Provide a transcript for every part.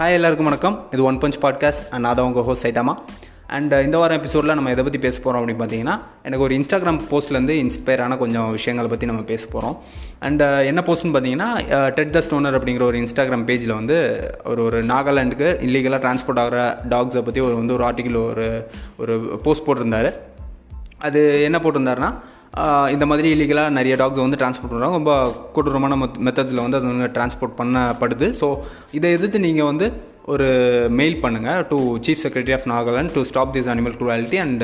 Hi எல்லாருக்கும் வணக்கம். இது ஒன் பஞ்ச் பாட்காஸ்ட் அண்ட் நான் தான் உங்கள் ஹோஸ்ட் சைட்டாமா அண்ட் இந்த வாரம் எபிசோடில் நம்ம எதை பற்றி பேச போகிறோம் அப்படின்னு பார்த்தீங்கன்னா எனக்கு ஒரு இன்ஸ்டாகிராம் போஸ்ட்லேருந்து இன்ஸ்பயரான கொஞ்சம் விஷயங்களை பற்றி நம்ம பேச போகிறோம் அண்ட் என்ன போஸ்ட்னு பார்த்தீங்கன்னா டெட் த ஸ்டோனர் அப்படிங்கிற ஒரு இன்ஸ்டாகிராம் பேஜில் வந்து ஒரு ஒரு நாகாலாண்டுக்கு இல்லீகலாக டிரான்ஸ்போர்ட் ஆகிற டாக்ஸை பற்றி ஒரு வந்து ஒரு ஆர்டிக்கிள் ஒரு ஒரு போஸ்ட் போட்டிருந்தாரு. அது என்ன போட்டிருந்தாருன்னா இந்த மாதிரி இல்லீகலாக நிறைய டாக்ஸ் வந்து டிரான்ஸ்போர்ட் பண்ணுறாங்க ரொம்ப கொடூரமான மெத்தட்ஸில் வந்து அது வந்து டிரான்ஸ்போர்ட் பண்ணப்படுது. ஸோ இதை எதிர்த்து நீங்கள் வந்து ஒரு மெயில் பண்ணுங்கள் to chief secretary of Nagaland to stop this animal cruelty and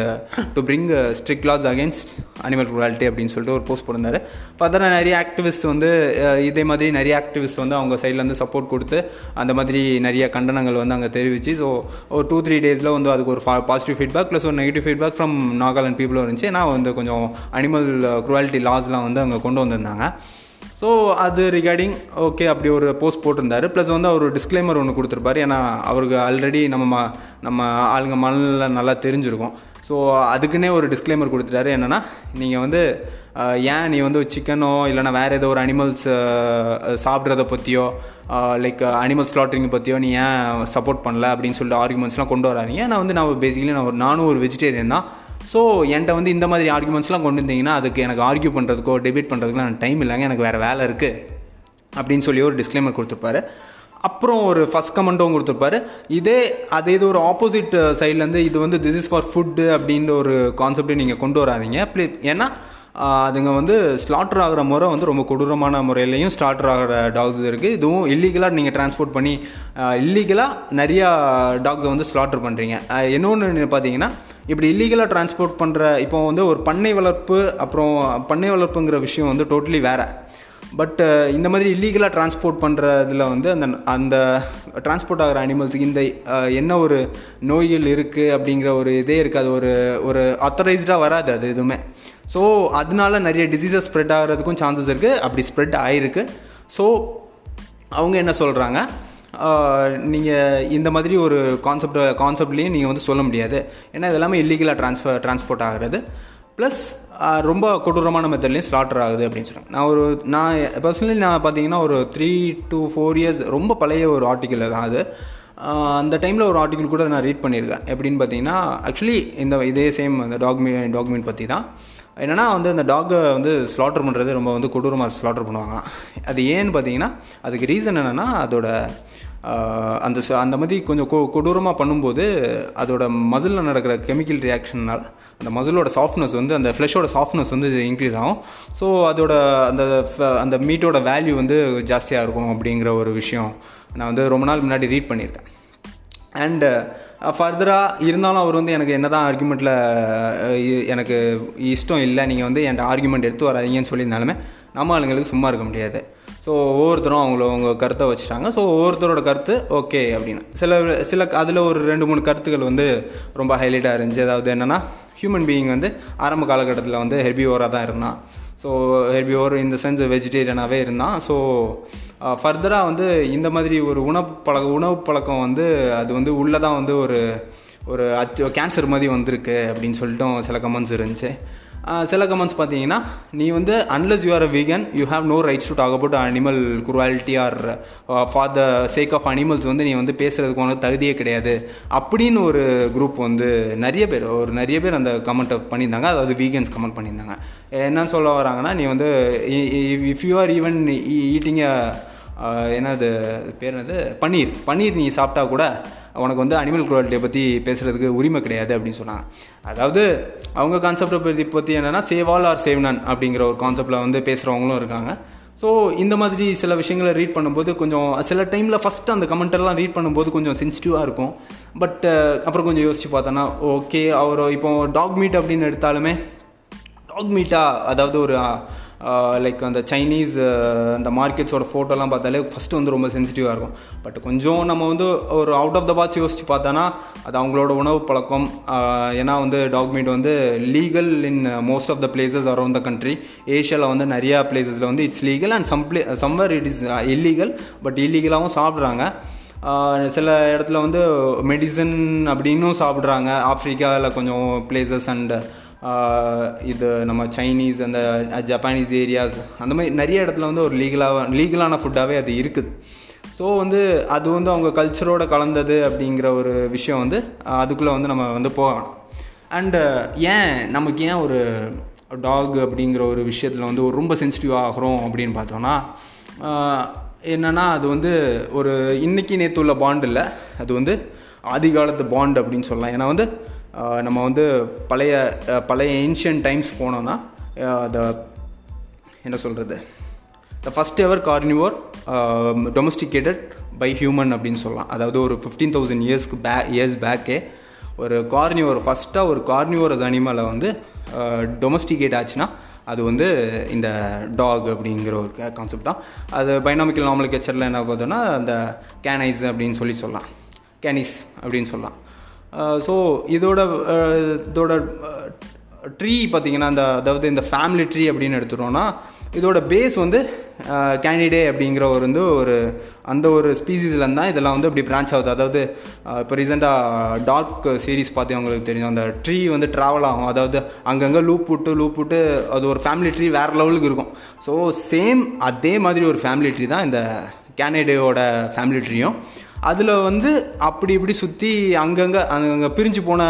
to bring strict laws against animal cruelty அப்படின்னு சொல்லிட்டு ஒரு போஸ்ட் போட்டிருந்தாரு. பார்த்தா நிறைய ஆக்டிவிஸ்ட் வந்து uh, இதே மாதிரி நிறைய ஆக்டிவிஸ்ட் வந்து அவங்க சைட்லேருந்து சப்போர்ட் கொடுத்து அந்த மாதிரி நிறைய கண்டனங்கள் வந்து அங்கே தெரிவிச்சு ஸோ ஒரு டூ த்ரீ டேஸில் வந்து அதுக்கு ஒரு பாசிட்டிவ் ஃபீட்பேக் ப்ளஸ் ஒரு நெகட்டிவ் ஃபீட்பேக் ஃப்ரம் நாகாலாண்ட் பீப்புளும் இருந்துச்சு. ஏன்னா வந்து கொஞ்சம் அனிமல் குரூவாலிட்டி லாஸ்லாம் வந்து அங்கே கொண்டு வந்திருந்தாங்க. ஸோ அது ரிகார்டிங் ஓகே அப்படி ஒரு போஸ்ட் போட்டிருந்தாரு. ப்ளஸ் வந்து அவர் டிஸ்க்ளைமர் ஒன்று கொடுத்துருப்பாரு. ஏன்னா அவருக்கு ஆல்ரெடி நம்ம ம- நம்ம ஆளுங்க மனநில நல்லா தெரிஞ்சிருக்கும். ஸோ அதுக்குன்னே ஒரு டிஸ்க்ளைமர் கொடுத்துட்டாரு. என்னென்னா நீங்கள் வந்து ஏன் நீ வந்து சிக்கனோ இல்லைனா வேறு ஏதோ ஒரு அனிமல்ஸ் சாப்பிட்றத பற்றியோ லைக் அனிமல் ஸ்லாட்டரிங் பற்றியோ நீ ஏன் சப்போர்ட் பண்ணல? அப்படின்னு சொல்லிட்டு ஆர்குமெண்ட்ஸ்லாம் கொண்டு வராதீங்க. நான் வந்து நான் பேசிக்கலி நான் ஒரு நானும் ஒரு வெஜிடேரியன் தான். ஸோ என்கிட்ட வந்து இந்த மாதிரி ஆர்குமெண்ட்ஸ்லாம் கொண்டு வந்தீங்கன்னா அதுக்கு எனக்கு ஆர்கியூ பண்ணுறதுக்கோ டிபேட் பண்ணுறதுக்குலாம் எனக்கு டைம் இல்லைங்க. எனக்கு வேறு வேலை இருக்குது அப்படின்னு சொல்லி ஒரு டிஸ்க்ளைமர் கொடுத்துருப்பாரு. அப்புறம் ஒரு ஃபஸ்ட் கமெண்ட்டும் கொடுத்துருப்பாரு. இதே அதே இது ஒரு ஆப்போசிட் சைட்லேருந்து இது வந்து திஸ் இஸ் ஃபார் ஃபுட்டு அப்படின்ற ஒரு கான்செப்டை நீங்கள் கொண்டு வராதீங்க. ப்ளீஸ் ஏன்னா அதுங்க வந்து ஸ்லாட்டர் ஆகிற முறை வந்து ரொம்ப கொடூரமான முறையிலையும் ஸ்லாட்டர் ஆகிற டாக்ஸ் இருக்குது இதுவும் இல்லீகலாக நீங்கள் டிரான்ஸ்போர்ட் பண்ணி இல்லீகலாக நிறையா டாக்ஸை வந்து ஸ்லாட்டர் பண்ணுறீங்க இன்னொன்று பார்த்தீங்கன்னா இப்படி இல்லீகலாக டிரான்ஸ்போர்ட் பண்ணுற இப்போ வந்து ஒரு பண்ணை வளர்ப்பு அப்புறம் பண்ணை வளர்ப்புங்கிற விஷயம் வந்து டோட்டலி வேறு. பட் இந்த மாதிரி இல்லீகலாக டிரான்ஸ்போர்ட் பண்ணுறதுல வந்து அந்த அந்த டிரான்ஸ்போர்ட் ஆகிற அனிமல்ஸுக்கு இந்த என்ன ஒரு நோய்கள் இருக்குது அப்படிங்கிற ஒரு இதே இருக்காது. ஒரு ஒரு அத்தரைஸ்டாக வராது அது எதுவுமே. ஸோ அதனால நிறைய டிசீசஸ் ஸ்ப்ரெட் ஆகிறதுக்கும் சான்சஸ் இருக்குது அப்படி ஸ்ப்ரெட் ஆகிருக்கு ஸோ அவங்க என்ன சொல்கிறாங்க நீங்கள் இந்த மாதிரி ஒரு கான்செப்ட் கான்செப்ட்லேயும் நீங்கள் வந்து சொல்ல முடியாது. ஏன்னா இது எல்லாமே இல்லீகலாக ட்ரான்ஸ்ஃபர் ட்ரான்ஸ்போர்ட் ஆகிறது. ப்ளஸ் ரொம்ப கொடூரமான மெத்தட்லேயும் ஸ்லாட்டர் ஆகுது அப்படின்னு சொல்கிறாங்க நான் ஒரு நான் பர்சனலி நான் பார்த்தீங்கன்னா ஒரு த்ரீ டு ஃபோர் இயர்ஸ் ரொம்ப பழைய ஒரு ஆர்டிக்கல் தான் அது. அந்த டைமில் ஒரு ஆர்டிக்கல் கூட நான் ரீட் பண்ணியிருக்கேன். எப்படின்னு பார்த்தீங்கன்னா ஆக்சுவலி இந்த இதே சேம் அந்த டாக்மீ டாக்குமெண்ட் பற்றி தான் என்னென்னா வந்து அந்த டாகை வந்து ஸ்லாட்டர் பண்ணுறது ரொம்ப வந்து கொடூரமாக ஸ்லாட்டர் பண்ணுவாங்களாம். அது ஏன்னு பார்த்தீங்கன்னா அதுக்கு ரீசன் என்னென்னா அதோட அந்த அந்த மாதிரி கொஞ்சம் கொ கொடூரமாக பண்ணும்போது அதோட மசிலில் நடக்கிற கெமிக்கல் ரியாக்ஷனால் அந்த மசிலோட சாஃப்ட்னஸ் வந்து அந்த ஃப்ளஷோட சாஃப்ட்னஸ் வந்து இன்க்ரீஸ் ஆகும். ஸோ அதோட அந்த அந்த மீட்டோட வேல்யூ வந்து ஜாஸ்தியாக இருக்கும் அப்படிங்கிற ஒரு விஷயம் நான் வந்து ரொம்ப நாள் முன்னாடி ரீட் பண்ணியிருக்கேன். அண்டு ஃபர்தராக uh, இருந்தாலும் அவர் வந்து எனக்கு என்ன தான் ஆர்குமெண்ட்டில் எனக்கு இஷ்டம் இல்லை நீங்கள் வந்து என்கிட்ட ஆர்குமெண்ட் எடுத்து வராதீங்கன்னு சொல்லியிருந்தாலுமே நம்ம ஆளுங்களுக்கு சும்மா இருக்க முடியாது. ஸோ ஒவ்வொருத்தரும் அவங்கள அவங்க கருத்தை வச்சுட்டாங்க. ஸோ ஒவ்வொருத்தரோட கருத்து ஓகே அப்படின்னு. சில சில அதில் ஒரு ரெண்டு மூணு கருத்துக்கள் வந்து ரொம்ப ஹைலைட்டாக இருந்துச்சு. அதாவது என்னென்னா ஹியூமன் பீயிங் வந்து ஆரம்ப காலகட்டத்தில் வந்து ஹெர்பியோராக தான் இருந்தான். ஸோ ஹெர்பியோர் இந்த சென்ஸ் வெஜிடேரியனாகவே இருந்தான். ஸோ ஃபர்தராக வந்து இந்த மாதிரி ஒரு உணவு பழக்க உணவு பழக்கம் வந்து அது வந்து உள்ளே தான் வந்து ஒரு ஒரு அச்சு கேன்சர் மாதிரி வந்திருக்கு அப்படின்னு சொல்லிட்டும் சில கமெண்ட்ஸ் இருந்துச்சு. சில கமெண்ட்ஸ் பார்த்தீங்கன்னா நீ வந்து unless you are a vegan you have no rights to talk about animal cruelty or for the sake of animals வந்து நீ வந்து பேசுகிறதுக்கு உனக்கு தகுதியே கிடையாது. அப்படின்னு ஒரு குரூப் வந்து நிறைய பேர் ஒரு நிறைய பேர் அந்த கமெண்ட்டை பண்ணியிருந்தாங்க. அதாவது வீகன்ஸ் கமெண்ட் பண்ணியிருந்தாங்க. என்னன்னு சொல்ல வராங்கன்னா நீ வந்து if you are even eating என்னது பேர் என்னது? பன்னீர். பன்னீர் நீ சாப்பிட்டா கூட உனக்கு வந்து அனிமல் குவாலிட்டியை பற்றி பேசுகிறதுக்கு உரிமை கிடையாது அப்படின்னு சொன்னாங்க அதாவது அவங்க கான்செப்டை பற்றி பற்றி என்னென்னா save all or save none அப்படிங்கிற ஒரு கான்செப்டில் வந்து பேசுகிறவங்களும் இருக்காங்க. ஸோ இந்த மாதிரி சில விஷயங்களை ரீட் பண்ணும்போது கொஞ்சம் சில டைமில் ஃபஸ்ட்டு அந்த கமெண்டெல்லாம் ரீட் பண்ணும்போது கொஞ்சம் சென்சிட்டிவாக இருக்கும். பட் அப்புறம் கொஞ்சம் யோசித்து பார்த்தோன்னா ஓகே அவர் இப்போ டாக் மீட் அப்படின்னு எடுத்தாலுமே டாக் மீட்டாக அதாவது ஒரு லைக் அந்த சைனீஸ் அந்த மார்க்கெட்ஸோட ஃபோட்டோலாம் பார்த்தாலே ஃபஸ்ட்டு வந்து ரொம்ப சென்சிட்டிவாக இருக்கும். பட் கொஞ்சம் நம்ம வந்து ஒரு அவுட் ஆஃப் த பாக்ஸ் யோசிச்சு பார்த்தோன்னா அது அவங்களோட உணவு பழக்கம் ஏன்னா வந்து டாக் மீட் வந்து legal in most of the places around the country ஏஷியாவில் வந்து நிறையா பிளேசஸில் வந்து it's legal and some place somewhere it is illegal but இல்லீகலாகவும் சாப்பிட்றாங்க. சில இடத்துல வந்து மெடிசன் அப்படின்னும் சாப்பிட்றாங்க. ஆப்ரிக்காவில் கொஞ்சம் பிளேசஸ் அண்டு இது நம்ம சைனீஸ் அந்த ஜப்பானீஸ் ஏரியாஸ் அந்த மாதிரி நிறைய இடத்துல வந்து ஒரு லீகலாக லீகலான ஃபுட்டாகவே அது இருக்குது. ஸோ வந்து அது வந்து அவங்க கல்ச்சரோட கலந்தது அப்படிங்கிற ஒரு விஷயம் வந்து அதுக்குள்ளே வந்து நம்ம வந்து போகணும். அண்டு ஏன் நமக்கு ஏன் ஒரு டாக் அப்படிங்கிற ஒரு விஷயத்தில் வந்து ஒரு ரொம்ப சென்சிட்டிவ் ஆகிறோம் அப்படின்னு பார்த்தோன்னா என்னென்னா அது வந்து ஒரு இன்றைக்கி நேற்று உள்ள பாண்ட் இல்லை அது வந்து ஆதிகாலத்து பாண்டு பாண்ட் அப்படின்னு சொல்லலாம். ஏன்னா வந்து நம்ம வந்து பழைய பழைய ஏன்ஷியன் டைம்ஸ் போனோன்னா த என்ன சொல்கிறது the first ever carnivore domesticated by human அப்படின்னு சொல்லலாம். அதாவது ஒரு ஃபிஃப்டீன் தௌசண்ட் இயர்ஸ்க்கு பே இயர்ஸ் பேக்கே ஒரு கார்னிவோர் ஃபஸ்ட்டாக ஒரு கார்னிவோரஸ் அனிமலை வந்து டொமஸ்டிகேட் ஆச்சுன்னா அது வந்து இந்த டாக் அப்படிங்கிற ஒரு கான்செப்ட் தான். அது பைனாமிக்கல் நார்மல் கெச்சரில் என்ன பார்த்தோன்னா அந்த கேனைஸ் அப்படின்னு சொல்லி சொல்லலாம். கேனிஸ் அப்படின்னு சொல்லலாம். ஸோ இதோட இதோட ட்ரீ பார்த்தீங்கன்னா அந்த அதாவது இந்த ஃபேமிலி ட்ரீ அப்படின்னு எடுத்துட்டோம்னா இதோட பேஸ் வந்து கேண்டிடே அப்படிங்கிற ஒரு வந்து ஒரு அந்த ஒரு ஸ்பீசிஸ்லேருந்து தான் இதெல்லாம் வந்து இப்படி பிரான்ச் ஆகுது. அதாவது இப்போ ரீசெண்டாக டார்க் சீரிஸ் பார்த்து அவங்களுக்கு தெரியும். அந்த ட்ரீ வந்து ட்ராவல் ஆகும். அதாவது அங்கங்கே லூப் விட்டு லூப் விட்டு அது ஒரு ஃபேமிலி ட்ரீ வேறு லெவலுக்கு இருக்கும். ஸோ சேம் அதே மாதிரி ஒரு ஃபேமிலி ட்ரீ தான் இந்த கேனடேயோட ஃபேமிலி ட்ரீயும் அதில் வந்து அப்படி இப்படி சுற்றி அங்கங்கே அங்கங்கே பிரிஞ்சு போன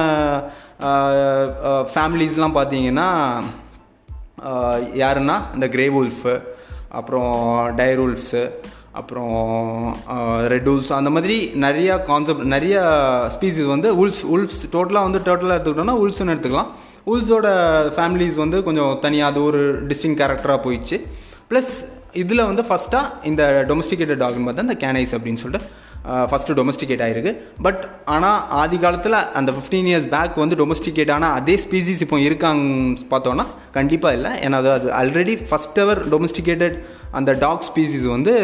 ஃபேமிலிஸ்லாம் பார்த்தீங்கன்னா யாருன்னா இந்த கிரே உல்ஃபு அப்புறம் டயர் உல்ஃப்ஸு அப்புறம் ரெட் உல்ஸ் அந்த மாதிரி நிறையா கான்செப்ட் நிறைய ஸ்பீசிஸ் வந்து உல்ஸ் உல்ஃப்ஸ் டோட்டலாக வந்து டோட்டலாக எடுத்துக்கிட்டோம்னா உல்ஸ்னு எடுத்துக்கலாம். உல்ஸோட ஃபேமிலிஸ் வந்து கொஞ்சம் தனியாக அது ஒரு டிஸ்டிங் கேரக்டராக போயிடுச்சு. ப்ளஸ் இதில் வந்து ஃபஸ்ட்டாக இந்த டொமஸ்டிகேட்டட் டாக்னு பார்த்தா இந்த கேனைஸ் அப்படின்னு சொல்லிட்டு ஃபஸ்ட்டு டொமஸ்டிகேட் ஆகிருக்கு பட் ஆனால் ஆதி காலத்தில் அந்த ஃபிஃப்டீன் இயர்ஸ் பேக் வந்து டொமஸ்டிகேட் ஆனால் அதே ஸ்பீசிஸ் இப்போ இருக்காங்க பார்த்தோன்னா கண்டிப்பாக இல்லை. ஏன்னா அது அது ஆல்ரெடி ஃபஸ்ட் எவர் டொமஸ்டிகேட்டட் அந்த டாக் ஸ்பீசிஸ் வந்து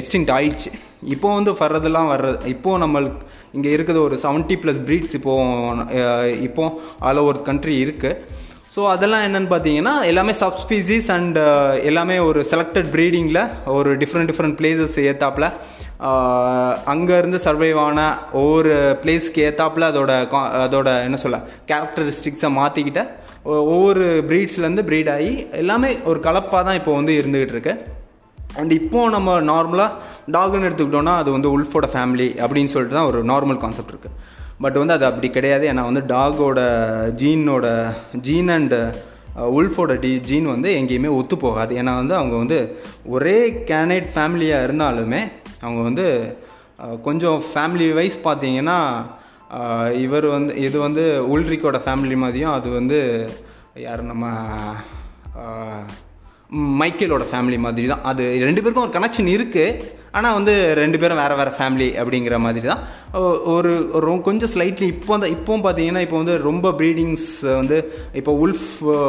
எக்ஸ்டிங்ட் ஆயிடுச்சு. இப்போது வந்து வர்றதெல்லாம் வர்றது இப்போது நம்மளுக்கு இங்கே இருக்கிறது ஒரு செவன்ட்டி ப்ளஸ் ப்ரீட்ஸ் இப்போது இப்போது ஆல் ஓவர் கண்ட்ரி இருக்குது ஸோ அதெல்லாம் என்னென்னு பார்த்தீங்கன்னா எல்லாமே சப்ஸ்பீசிஸ் அண்ட் எல்லாமே ஒரு செலக்டட் ப்ரீடிங்கில் ஒரு டிஃப்ரெண்ட் டிஃப்ரெண்ட் பிளேசஸ் ஏற்றாப்பில் அங்கேருந்து சர்வைவ் ஆன ஒவ்வொரு பிளேஸ்க்கு ஏற்றாப்புல அதோட கா- அதோட என்ன சொல்ல கேரக்டரிஸ்டிக்ஸை மாற்றிக்கிட்ட ஒவ்வொரு ப்ரீட்ஸ்லேருந்து ப்ரீட் ஆகி எல்லாமே ஒரு கலப்பாக தான் இப்போ வந்து இருந்துகிட்டு இருக்கு. அண்ட் இப்போது நம்ம நார்மலாக டாக்னு எடுத்துக்கிட்டோம்னா அது வந்து உல்ஃபோட ஃபேமிலி அப்படின்னு சொல்லிட்டு தான் ஒரு நார்மல் கான்செப்ட் இருக்குது பட் வந்து அது அப்படி கிடையாது. ஏன்னா வந்து டாகோட ஜீனோட ஜீன் அண்டு உல்ஃபோட டி ஜீன் வந்து எங்கேயுமே ஒத்து போகாது. ஏன்னா வந்து அவங்க வந்து ஒரே கேனேட் ஃபேமிலியாக இருந்தாலுமே அவங்க வந்து கொஞ்சம் ஃபேமிலி வைஸ் பார்த்தீங்கன்னா இவர் வந்து இது வந்து உல்ரிக்கோட ஃபேமிலி மாதிரியும் அது வந்து யார் நம்ம மைக்கேலோட ஃபேமிலி மாதிரி தான் அது ரெண்டு பேருக்கும் ஒரு கனெக்ஷன் இருக்குது ஆனால் வந்து ரெண்டு பேரும் வேறு வேறு ஃபேமிலி அப்படிங்கிற மாதிரி தான் ஒரு ஒரு கொஞ்சம் ஸ்லைட்லி இப்போ தான் இப்போவும் பார்த்தீங்கன்னா இப்போ வந்து ரொம்ப ப்ரீடிங்ஸ் வந்து இப்போ உல்ஃப்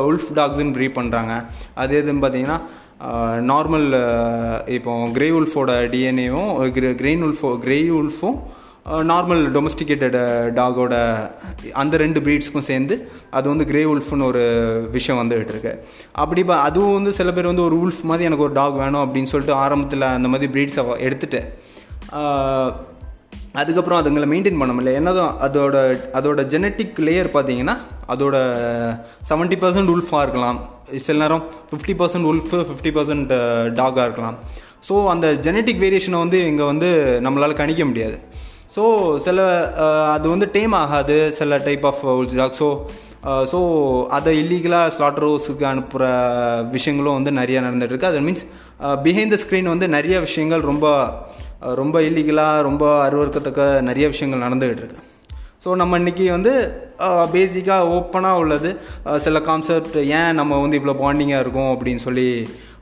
உல்ஃப் டாக்ஸுன்னு ப்ரீட் பண்ணுறாங்க அது எதுன்னு பார்த்தீங்கன்னா நார்மல் இப்போ கிரே உல்ஃபோட டிஎன்ஏவும் கிரெயின் உல்ஃபோ கிரே உல்ஃபும் நார்மல் டொமஸ்டிகேட்டட் டாகோட அந்த ரெண்டு ப்ரீட்ஸ்க்கும் சேர்ந்து அது வந்து கிரே உல்ஃப்னு ஒரு விஷயம் வந்துகிட்டு இருக்கு. அப்படி பா அதுவும் வந்து சில பேர் வந்து ஒரு உல்ஃப் மாதிரி எனக்கு ஒரு டாக் வேணும் அப்படின்னு சொல்லிட்டு ஆரம்பத்தில் அந்த மாதிரி ப்ரீட்ஸை எடுத்துகிட்டு அதுக்கப்புறம் அதுங்களை மெயின்டைன் பண்ண முடியல என்னதான் அதோட அதோட ஜெனட்டிக் லேயர் பார்த்தீங்கன்னா அதோட செவன்ட்டி பர்சன்ட் உல்ஃபாக இருக்கலாம். சில நேரம் fifty percent wolf fifty percent டாகாக இருக்கலாம். ஸோ அந்த ஜெனட்டிக் வேரியேஷனை வந்து இங்கே வந்து நம்மளால் கணிக்க முடியாது. ஸோ சில அது வந்து டேம் ஆகாது. சில type of wolves dog so so அதை இல்லீகலாக ஸ்லாட்டர் ஹவுஸுக்கு அனுப்புகிற விஷயங்களும் வந்து நிறையா நடந்துகிட்ருக்கு அது மீன்ஸ் பிஹைண்ட் த ஸ்க்ரீன் வந்து நிறைய விஷயங்கள் ரொம்ப ரொம்ப இல்லீகலாக ரொம்ப அருவறுக்கத்தக்க நிறைய விஷயங்கள் நடந்துக்கிட்டு இருக்கு ஸோ நம்ம இன்றைக்கி வந்து பேசிக்காக ஓப்பனாக உள்ளது. சில கான்செப்ட் ஏன் நம்ம வந்து இவ்வளோ பாண்டிங்காக இருக்கும் அப்படின்னு சொல்லி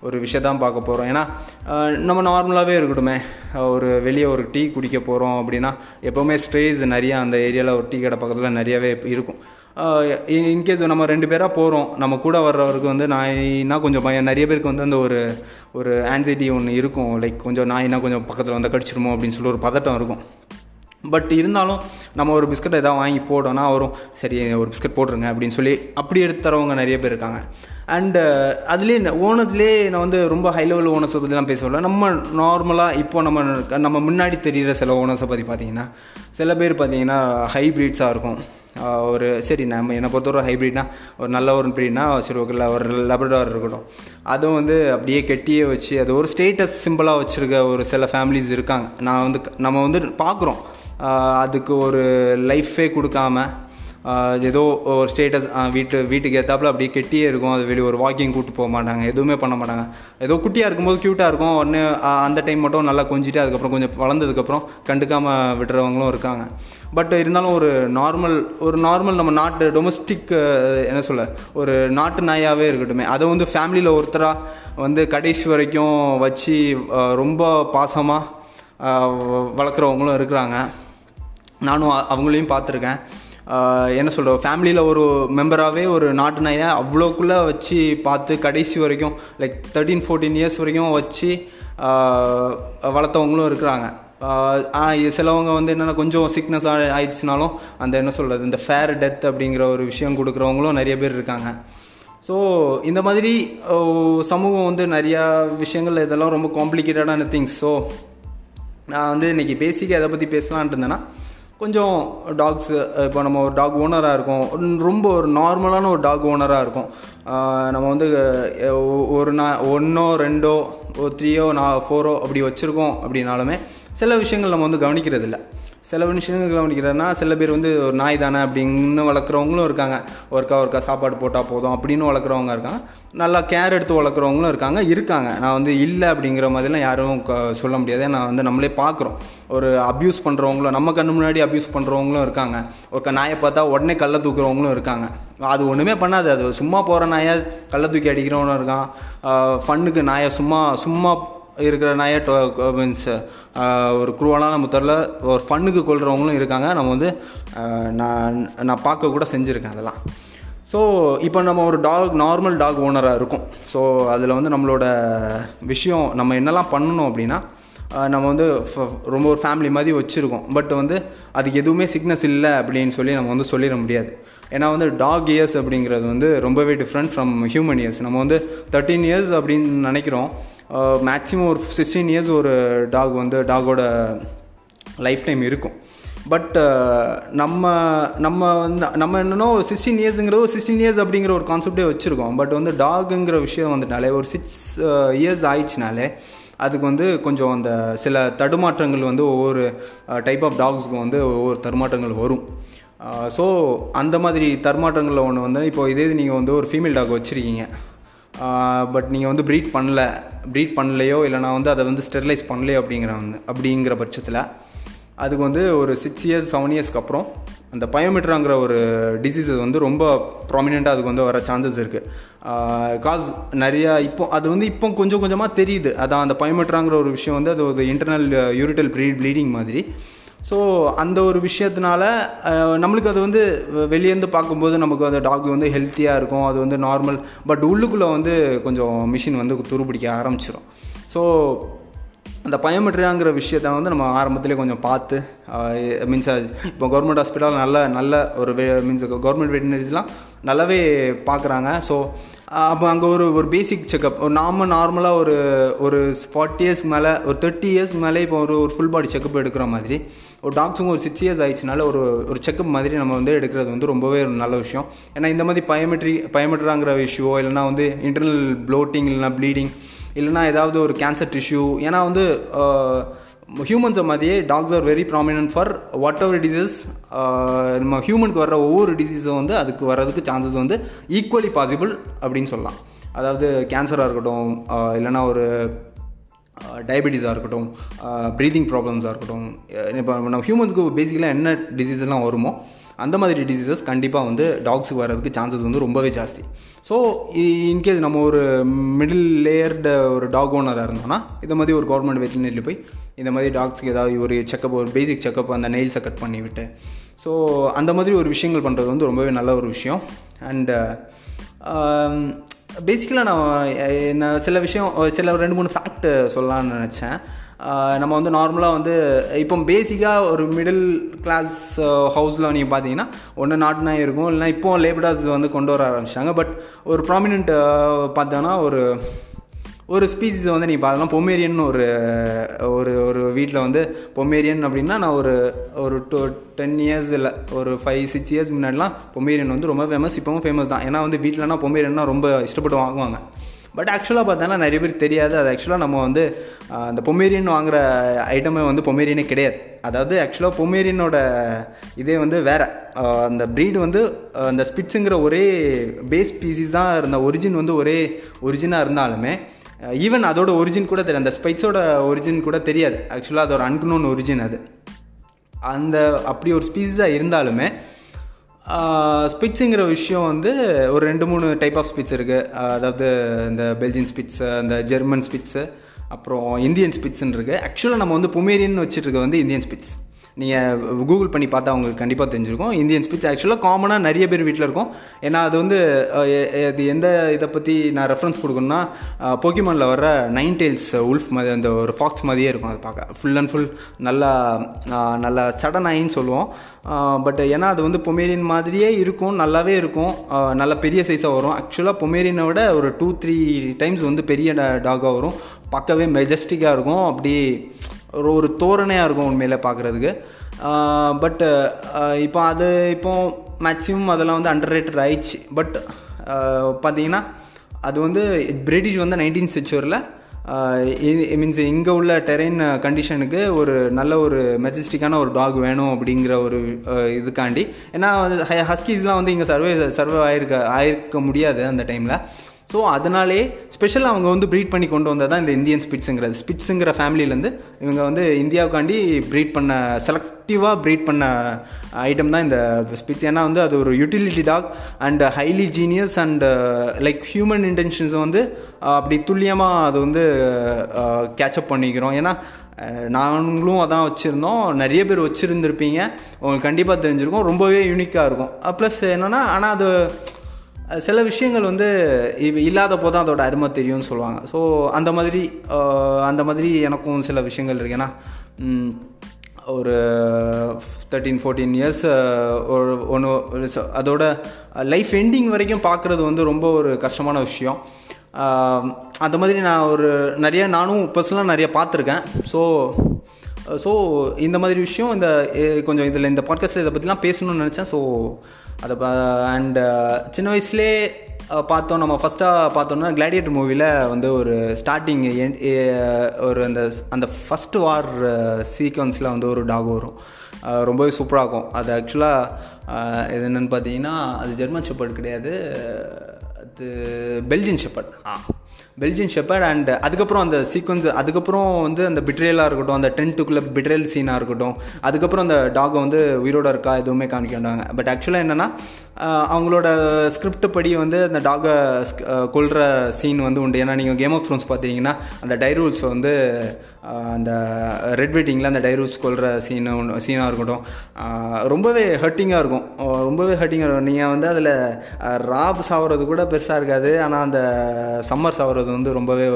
ஒரு விஷயத்தான் பார்க்க போகிறோம் ஏன்னா நம்ம நார்மலாகவே இருக்கட்டுமே. ஒரு வெளியே ஒரு டீ குடிக்க போகிறோம் அப்படின்னா எப்போவுமே ஸ்ட்ரேஸ் நிறையா அந்த ஏரியாவில் ஒரு டீ கடை பக்கத்தில் நிறையவே இருக்கும். இன்கேஸ் நம்ம ரெண்டு பேராக போகிறோம் நம்ம கூட வர்றவருக்கு வந்து நாய்னா கொஞ்சம் பயம். நிறைய பேருக்கு வந்து அந்த ஒரு ஒரு ஆன்சைட்டி ஒன்று இருக்கும். லைக் கொஞ்சம் நாய்னா கொஞ்சம் பக்கத்தில் வந்து கடிச்சிருமோ அப்படின்னு சொல்லி ஒரு பதட்டம் இருக்கும். பட் இருந்தாலும் நம்ம ஒரு பிஸ்கட் எதாவது வாங்கி போட்டோம்னா வரும். சரி ஒரு பிஸ்கட் போட்டுருங்க அப்படின்னு சொல்லி அப்படி எடுத்து தரவங்க நிறைய பேர் இருக்காங்க. அண்டு அதுலேயே ஓனர்ஸ்லேயே நான் வந்து ரொம்ப ஹை லெவல் ஓனர்ஸை பற்றிலாம் பேசல நம்ம நார்மலாக இப்போ நம்ம நம்ம முன்னாடி தெரிகிற சில ஓனர்ஸை பற்றி பார்த்தீங்கன்னா சில பேர் பார்த்தீங்கன்னா ஹைப்ரிட்ஸாக இருக்கும். ஒரு சரி நம்ம என்னை பொறுத்தவரை ஹைப்ரிட்னா ஒரு நல்ல ஒரு ப்ரீட்னா சரி ஓகே ஒரு லெபரடார் இருக்கட்டும். அதுவும் வந்து அப்படியே கெட்டியே வச்சு அது ஒரு ஸ்டேட்டஸ் சிம்பிளாக வச்சுருக்க ஒரு சில ஃபேமிலிஸ் இருக்காங்க. நான் வந்து நம்ம வந்து பார்க்குறோம். அதுக்கு ஒரு லைஃபே கொடுக்காம ஏதோ ஒரு ஸ்டேட்டஸ் வீட்டு வீட்டுக்கு ஏற்றாப்புல அப்படியே கெட்டியே இருக்கும். அது வெளியே ஒரு வாக்கிங் கூப்பிட்டு போக மாட்டாங்க. எதுவுமே பண்ண மாட்டாங்க. ஏதோ குட்டியாக இருக்கும்போது க்யூட்டாக இருக்கும். உடனே அந்த டைம் மட்டும் நல்லா கொஞ்சிட்டு அதுக்கப்புறம் கொஞ்சம் வளர்ந்ததுக்கப்புறம் கண்டுக்காமல் விடுறவங்களும் இருக்காங்க. பட் இருந்தாலும் ஒரு நார்மல் ஒரு நார்மல் நம்ம நாட்டு டொமஸ்டிக் என்ன சொல்ல ஒரு நாட்டு நாயாகவே இருக்கட்டுமே. அதை வந்து ஃபேமிலியில் ஒருத்தராக வந்து கடைசி வரைக்கும் வச்சு ரொம்ப பாசமாக வளர்க்குறவங்களும் இருக்கிறாங்க. நானும் அவங்களையும் பார்த்துருக்கேன். என்ன சொல்கிற ஃபேமிலியில் ஒரு மெம்பராகவே ஒரு நாட்டு நாயை அவ்வளோக்குள்ளே வச்சு பார்த்து கடைசி வரைக்கும் லைக் தேர்ட்டீன் ஃபோர்டீன் இயர்ஸ் வரைக்கும் வச்சு வளர்த்தவங்களும் இருக்கிறாங்க. சிலவங்க வந்து என்னென்னா கொஞ்சம் சிக்னஸ் ஆயிடுச்சுனாலும் அந்த என்ன சொல்கிறது இந்த ஃபேர் டெத் அப்படிங்கிற ஒரு விஷயம் கொடுக்குறவங்களும் நிறைய பேர் இருக்காங்க. ஸோ இந்த மாதிரி சமூகம் வந்து நிறையா விஷயங்கள் இதெல்லாம் ரொம்ப காம்ப்ளிகேட்டடான திங்ஸ் ஸோ நான் வந்து இன்றைக்கி பேசிக்க எதை பற்றி பேசலான்ட்டு இருந்தேன்னா கொஞ்சம் டாக்ஸு இப்போ நம்ம ஒரு டாக் ஓனராக இருக்கோம். ரொம்ப ஒரு நார்மலான ஒரு டாக் ஓனராக இருக்கும். நம்ம வந்து ஒரு நா ஒன்றோ ரெண்டோ ஒரு த்ரீயோ நான் ஃபோரோ அப்படி வச்சுருக்கோம் அப்படின்னாலுமே சில விஷயங்கள் நம்ம வந்து கவனிக்கிறதில்ல. சில விஷயங்கள் கவனிக்கிறதுனா சில பேர் வந்து ஒரு நாய் தானே அப்படின்னு வளர்க்குறவங்களும் இருக்காங்க. ஒருக்கா ஒருக்கா சாப்பாடு போட்டால் போதும் அப்படின்னு வளர்க்குறவங்க இருக்காங்க. நல்லா கேர் எடுத்து வளர்க்குறவங்களும் இருக்காங்க இருக்காங்க. நான் வந்து இல்லை அப்படிங்கிற மாதிரிலாம் யாரும் க- சொல்ல முடியாது. நான் வந்து நம்மளே பார்க்குறோம். ஒரு அப்யூஸ் பண்ணுறவங்களும் நம்ம கண்ணு முன்னாடி அப்யூஸ் பண்ணுறவங்களும் இருக்காங்க. ஒரு நாயை பார்த்தா உடனே கல்லை தூக்குறவங்களும் இருக்காங்க. அது ஒன்றுமே பண்ணாது. அது சும்மா போகிற நாயை கல்லை தூக்கி அடிக்கிறவனும் இருக்கான். ஃபன்னுக்கு நாயை சும்மா சும்மா இருக்கிற நாயை மீன்ஸ் ஒரு குருவெல்லாம் நம்ம தெரில ஒரு ஃபன்னுக்கு கொள்கிறவங்களும் இருக்காங்க. நம்ம வந்து நான் நான் பார்க்க கூட செஞ்சுருக்கேன் அதெல்லாம். ஸோ இப்போ நம்ம ஒரு டாக் நார்மல் டாக் ஓனராக இருக்கும். ஸோ அதில் வந்து நம்மளோட விஷயம் நம்ம என்னெல்லாம் பண்ணணும் அப்படின்னா நம்ம வந்து ஃப- ரொம்ப ஒரு ஃபேமிலி மாதிரி வச்சுருக்கோம். பட் வந்து அதுக்கு எதுவுமே சிக்னஸ் இல்லை அப்படின்னு சொல்லி நம்ம வந்து சொல்லிட முடியாது. ஏன்னா வந்து டாக் இயர்ஸ் அப்படிங்கிறது வந்து ரொம்பவே டிஃப்ரெண்ட் ஃப்ரம் ஹியூமன் இயர்ஸ் நம்ம வந்து தேர்ட்டீன் இயர்ஸ் அப்படின்னு நினைக்கிறோம். Uh, மேக்ஸிமம் ஒரு சிக்ஸ்டீன் இயர்ஸ் ஒரு டாக் வந்து டாகோட லைஃப் டைம் இருக்கும். பட் uh, நம்ம நம்ம வந்து நம்ம என்னன்னோ சிக்ஸ்டீன் இயர்ஸுங்கிறது ஒரு சிக்ஸ்டீன் இயர்ஸ் அப்படிங்கிற ஒரு கான்செப்டே வச்சுருக்கோம். பட் வந்து டாகுங்கிற விஷயம் வந்துட்டாலே ஒரு சிக்ஸ் இயர்ஸ் uh, ஆயிடுச்சுனாலே அதுக்கு வந்து கொஞ்சம் அந்த சில தடுமாற்றங்கள் வந்து ஒவ்வொரு டைப் ஆஃப் டாக்ஸ்க்கும் வந்து ஒவ்வொரு தடுமாற்றங்கள் வரும். ஸோ அந்த மாதிரி தடுமாற்றங்களில் ஒன்று வந்து இப்போ இதே இது நீங்கள் வந்து ஒரு ஃபீமேல் டாக் வச்சுருக்கீங்க. பட் நீங்கள் வந்து ப்ரீட் பண்ணல. ப்ரீட் பண்ணலையோ இல்லைனா வந்து அதை வந்து ஸ்டெர்லைஸ் பண்ணலையோ அப்படிங்கிற வந்து அப்படிங்கிற பட்சத்தில் அதுக்கு வந்து ஒரு சிக்ஸ் இயர்ஸ் செவன் இயர்ஸ்க்கு அப்புறம் அந்த பயோமெட்ராங்கிற ஒரு டிசீஸஸ் வந்து ரொம்ப ப்ராமினெண்ட்டாக அதுக்கு வந்து வர சான்சஸ் இருக்குது காஸ் நிறையா இப்போ அது வந்து இப்போ கொஞ்சம் கொஞ்சமாக தெரியுது. அதான் அந்த பயோமெட்ராங்கிற ஒரு விஷயம் வந்து அது ஒரு இன்டர்னல் யூரிட்டல் ப்ளீட் ப்ளீடிங் மாதிரி. ஸோ அந்த ஒரு விஷயத்தினால நம்மளுக்கு அது வந்து வெ- வெளியேருந்து பார்க்கும்போது நமக்கு அந்த டாக் வந்து ஹெல்த்தியாக இருக்கும். அது வந்து நார்மல் பட் உள்ளுக்குள்ளே வந்து கொஞ்சம் மிஷின் வந்து துருபிடிக்க ஆரம்பிச்சிடும் ஸோ அந்த பயோமெட்ரியாங்கிற விஷயத்த வந்து நம்ம ஆரம்பத்திலே கொஞ்சம் பார்த்து மீன்ஸ் இப்போ கவர்மெண்ட் ஹாஸ்பிட்டல் நல்ல நல்ல ஒரு மீன்ஸ் கவர்மெண்ட் வெட்டினரிஸ்லாம் நல்லாவே பார்க்குறாங்க. ஸோ அப்போ அங்கே ஒரு ஒரு பேசிக் செக்கப் ஒரு நாம நார்மலாக ஒரு ஒரு ஃபார்ட்டி இயர்ஸ்க்கு மேலே ஒரு தேர்ட்டி இயர்ஸ் மேலே இப்போ ஒரு ஒரு ஃபுல் பாடி செக்கப் எடுக்கிற மாதிரி. ஒரு டாக்ஸுங்க ஒரு சிக்ஸ் இயர்ஸ் ஆயிடுச்சுனால ஒரு ஒரு செக்கப் மாதிரி நம்ம வந்து எடுக்கிறது வந்து ரொம்பவே ஒரு நல்ல விஷயம். ஏன்னா இந்த மாதிரி பயோமெட்ரி பயோமெட்ராங்கிற இஷ்யூவோ இல்லைனா வந்து இன்டர்னல் ப்ளோட்டிங் இல்லைனா ப்ளீடிங் இல்லைனா ஏதாவது ஒரு கேன்சர் டிஷ்யூ ஏன்னா வந்து ஹியூமன்ஸை மாதிரியே dogs are very prominent for whatever disease நம்ம ஹியூமனுக்கு வர்ற ஒவ்வொரு டிசீஸும் வந்து அதுக்கு வர்றதுக்கு சான்சஸ் வந்து ஈக்குவலி பாசிபிள் அப்படின்னு சொல்லலாம். அதாவது கேன்சராக இருக்கட்டும் uh, இல்லைனா ஒரு uh, டயபெட்டிஸாக இருக்கட்டும் uh, ப்ரீதிங் ப்ராப்ளம்ஸாக இருக்கட்டும் இப்போ நம்ம ஹியூமன்ஸ்க்கு பேசிக்கலாக என்ன டிசீஸஸ்லாம் வருமோ அந்த மாதிரி டிசீசஸ் கண்டிப்பாக வந்து டாக்ஸுக்கு வர்றதுக்கு சான்சஸ் வந்து ரொம்பவே ஜாஸ்தி. ஸோ இன்கேஸ் நம்ம ஒரு மிடில் லேயர்டு ஒரு டாக் ஓனராக இருந்தோம்னா இந்த மாதிரி ஒரு கவர்மெண்ட் வெட்டினரியில் போய் இந்த மாதிரி டாக்ஸுக்கு ஏதாவது ஒரு செக்கப் ஒரு பேசிக் செக்கப் அந்த நெயில்ஸை கட் பண்ணி விட்டு ஸோ அந்த மாதிரி ஒரு விஷயங்கள் பண்ணுறது வந்து ரொம்பவே நல்ல ஒரு விஷயம். அண்டு பேசிக்கலாக um, நான் என்ன சில விஷயம் சில ரெண்டு மூணு ஃபேக்ட் சொல்லலாம்னு நினச்சேன். நம்ம வந்து நார்மலாக வந்து இப்போ பேசிக்காக ஒரு மிடில் கிளாஸ் ஹவுஸில் நீங்கள் பார்த்தீங்கன்னா ஒன்று நாட்டு நாய் இருக்கும். இல்லைனா இப்போ லேபடாஸ் வந்து கொண்டு வர ஆரம்பிச்சிட்டாங்க. பட் ஒரு ப்ராமினெண்ட் பார்த்தோன்னா ஒரு ஒரு ஸ்பீசிஸ் வந்து நீங்கள் பார்க்கலாம் பொமேரியன் ஒரு ஒரு ஒரு வீட்டில் வந்து பொமேரியன் அப்படின்னா நான் ஒரு ஒரு டூ டென் இயர்ஸ் இல்லை ஒரு ஃபைவ் சிக்ஸ் இயர்ஸ் முன்னாடிலாம் பொமேரியன் வந்து ரொம்ப ஃபேமஸ் இப்போவும் ஃபேமஸ் தான். ஏன்னா வந்து வீட்டிலனா பொமேரியன்னா ரொம்ப இஷ்டப்பட்டு வாங்குவாங்க. பட் ஆக்சுவலாக பார்த்தோன்னா நிறைய பேர் தெரியாது. அது ஆக்சுவலாக நம்ம வந்து அந்த பொமேரியன் வாங்குற ஐட்டமே வந்து பொமேரியனே கிடையாது. அதாவது ஆக்சுவலாக பொமேரியனோட இதே வந்து வேறு. அந்த ப்ரீடு வந்து அந்த ஸ்பிட்ஸுங்கிற ஒரே பேஸ் பீசிஸ் தான் இருந்த ஒரிஜின் வந்து ஒரே ஒரிஜினாக இருந்தாலுமே ஈவன் அதோட ஒரிஜின் கூட தெரியாது. அந்த ஸ்பைட்ஸோட ஒரிஜின் கூட தெரியாது. ஆக்சுவலாக அதோட அன்குனோன் ஒரிஜின் அது. அந்த அப்படி ஒரு ஸ்பீஸாக இருந்தாலுமே ஸ்பிட்ஸுங்கிற விஷயம் வந்து ஒரு ரெண்டு மூணு டைப் ஆஃப் ஸ்பிட்ஸ் இருக்குது அதாவது இந்த பெல்ஜியன் ஸ்பிட்ஸு இந்த ஜெர்மன் ஸ்பிட்ஸு அப்புறம் இந்தியன் ஸ்பிட்ஸ்ன்னு இருக்குது ஆக்சுவலாக நம்ம வந்து பொமேரியன் வச்சுட்டு வந்து இந்தியன் ஸ்பிட்ஸ் நீங்கள் கூகுள் பண்ணி பார்த்தா அவங்களுக்கு கண்டிப்பாக தெரிஞ்சிருக்கும். இந்தியன் ஸ்பீச் ஆக்சுவலாக காமனாக நிறைய பேர் வீட்டில் இருக்கும். ஏன்னா அது வந்து அது எந்த இதை பற்றி நான் ரெஃபரன்ஸ் கொடுக்கணும்னா போக்கிமானில் வர நைன் டெயில்ஸ் உல்ஃப் மாதிரி அந்த ஒரு ஃபாக்ஸ் மாதிரியே இருக்கும் அது பார்க்க. ஃபுல் அண்ட் ஃபுல் நல்லா நல்லா சடனாயின்னு சொல்லுவோம். பட் ஏன்னா அது வந்து பொமேரியன் மாதிரியே இருக்கும் நல்லாவே இருக்கும். நல்ல பெரிய சைஸாக வரும். ஆக்சுவலாக பொமேரியனை விட ஒரு டூ த்ரீ டைம்ஸ் வந்து பெரிய டாகாக வரும். பார்க்கவே மெஜஸ்டிக்காக இருக்கும். அப்படி ஒரு ஒரு தோரணையாக இருக்கும் உண்மையில் பார்க்குறதுக்கு. பட் இப்போ அது இப்போ மேக்ஸிமம் அதெல்லாம் வந்து அண்டர் ரேட்டட் ஆயிடுச்சு பட் பார்த்தீங்கன்னா அது வந்து பிரிட்டிஷ் வந்து நைன்டீன் சென்ச்சுரியில் மீன்ஸ் இங்கே உள்ள டெரெயின் கண்டிஷனுக்கு ஒரு நல்ல ஒரு மெஜஸ்டிக்கான ஒரு டாக் வேணும் அப்படிங்கிற ஒரு இதுக்காண்டி. ஏன்னா ஹஸ்கீஸ்லாம் வந்து இங்கே சர்வே சர்வே ஆயிருக்க ஆயிருக்க முடியாது அந்த டைமில் ஸோ அதனாலே ஸ்பெஷலாக அவங்க வந்து ப்ரீட் பண்ணி கொண்டு வந்தது தான் இந்த இந்தியன் ஸ்பிட்ஸுங்கிறது ஸ்பிட்ஸுங்கிற ஃபேமிலியிலேருந்து இவங்க வந்து இந்தியாவுக்காண்டி ப்ரீட் பண்ண செலக்டிவாக ப்ரீட் பண்ண ஐட்டம் தான் இந்த ஸ்பிட்ஸ் ஏன்னா வந்து அது ஒரு utility dog and highly genius and like human இன்டென்ஷன்ஸை வந்து அப்படி துல்லியமாக அது வந்து கேட்சப் பண்ணிக்கிறோம். ஏன்னா நாங்களும் அதான் வச்சுருந்தோம். நிறைய பேர் வச்சுருந்துருப்பீங்க. உங்களுக்கு கண்டிப்பாக தெரிஞ்சிருக்கும். ரொம்பவே யூனிக்காக இருக்கும். ப்ளஸ் என்னென்னா ஆனால் அது சில விஷயங்கள் வந்து இல்லாத போது தான் அதோட அருமை தெரியும்னு சொல்லுவாங்க. ஸோ அந்த மாதிரி அந்த மாதிரி எனக்கும் சில விஷயங்கள் இருக்கு. ஏன்னா ஒரு தேர்ட்டீன் ஃபோர்டீன் இயர்ஸ் ஒரு ஒன்று அதோட லைஃப் எண்டிங் வரைக்கும் பார்க்குறது வந்து ரொம்ப ஒரு கஷ்டமான விஷயம். அந்த மாதிரி நான் ஒரு நிறைய நானும் பர்சனலாக நிறைய பார்த்துருக்கேன். ஸோ Uh, ஸோ இந்த மாதிரி விஷயம் இந்த கொஞ்சம் இதில் இந்த பாட்காஸ்ட்டில் இதை பற்றிலாம் பேசணும்னு நினச்சேன். ஸோ அதை அண்ட் uh, சின்ன வயசுலேயே uh, பார்த்தோம். நம்ம ஃபஸ்ட்டாக பார்த்தோம்னா கிளாடியேட்டர் மூவியில் வந்து ஒரு ஸ்டார்டிங் ஒரு அந்த அந்த ஃபஸ்ட்டு வார் சீக்வன்ஸில் வந்து ஒரு டாக் வரும். ரொம்பவே சூப்பராக இருக்கும். அது ஆக்சுவலாக இது என்னென்னு பார்த்தீங்கன்னா அது ஜெர்மன் ஷெப்பர்ட் கிடையாது. அது Belgian shepherd ah. Belgian shepherd and அதுக்கப்புறம் அந்த சீக்வன்ஸ் அதுக்கப்புறம் வந்து அந்த பிட்ரேலாக இருக்கட்டும் அந்த டென்ட்டுக்குள்ளே பிட்ரேல் சீனாக இருக்கட்டும் அதுக்கப்புறம் அந்த டாகை வந்து உயிரோட இருக்கா எதுவுமே காமிக்க மாட்டாங்க. பட் ஆக்சுவலாக என்னென்னா அவங்களோட ஸ்கிரிப்ட் படி வந்து அந்த டாகை கொள்கிற சீன் வந்து உண்டு. ஏன்னா நீங்கள் கேம் ஆஃப் த்ரோன்ஸ் பார்த்தீங்கன்னா அந்த டைரூல்ஸ் வந்து அந்த ரெட் வெட்டிங்கில் அந்த டைரூல்ஸ் கொள்கிற சீனு ஒன்று சீனாக இருக்கட்டும். ரொம்பவே ஹர்ட்டிங்காக இருக்கும். ரொம்பவே ஹர்ட்டிங்காக இருக்கும். நீங்கள் வந்து அதில் ராப் சாப்பிட்றது கூட பெருசாக இருக்காது. ஆனால் அந்த சம்மர் சாப்பிட்றது வந்து ரொம்பவே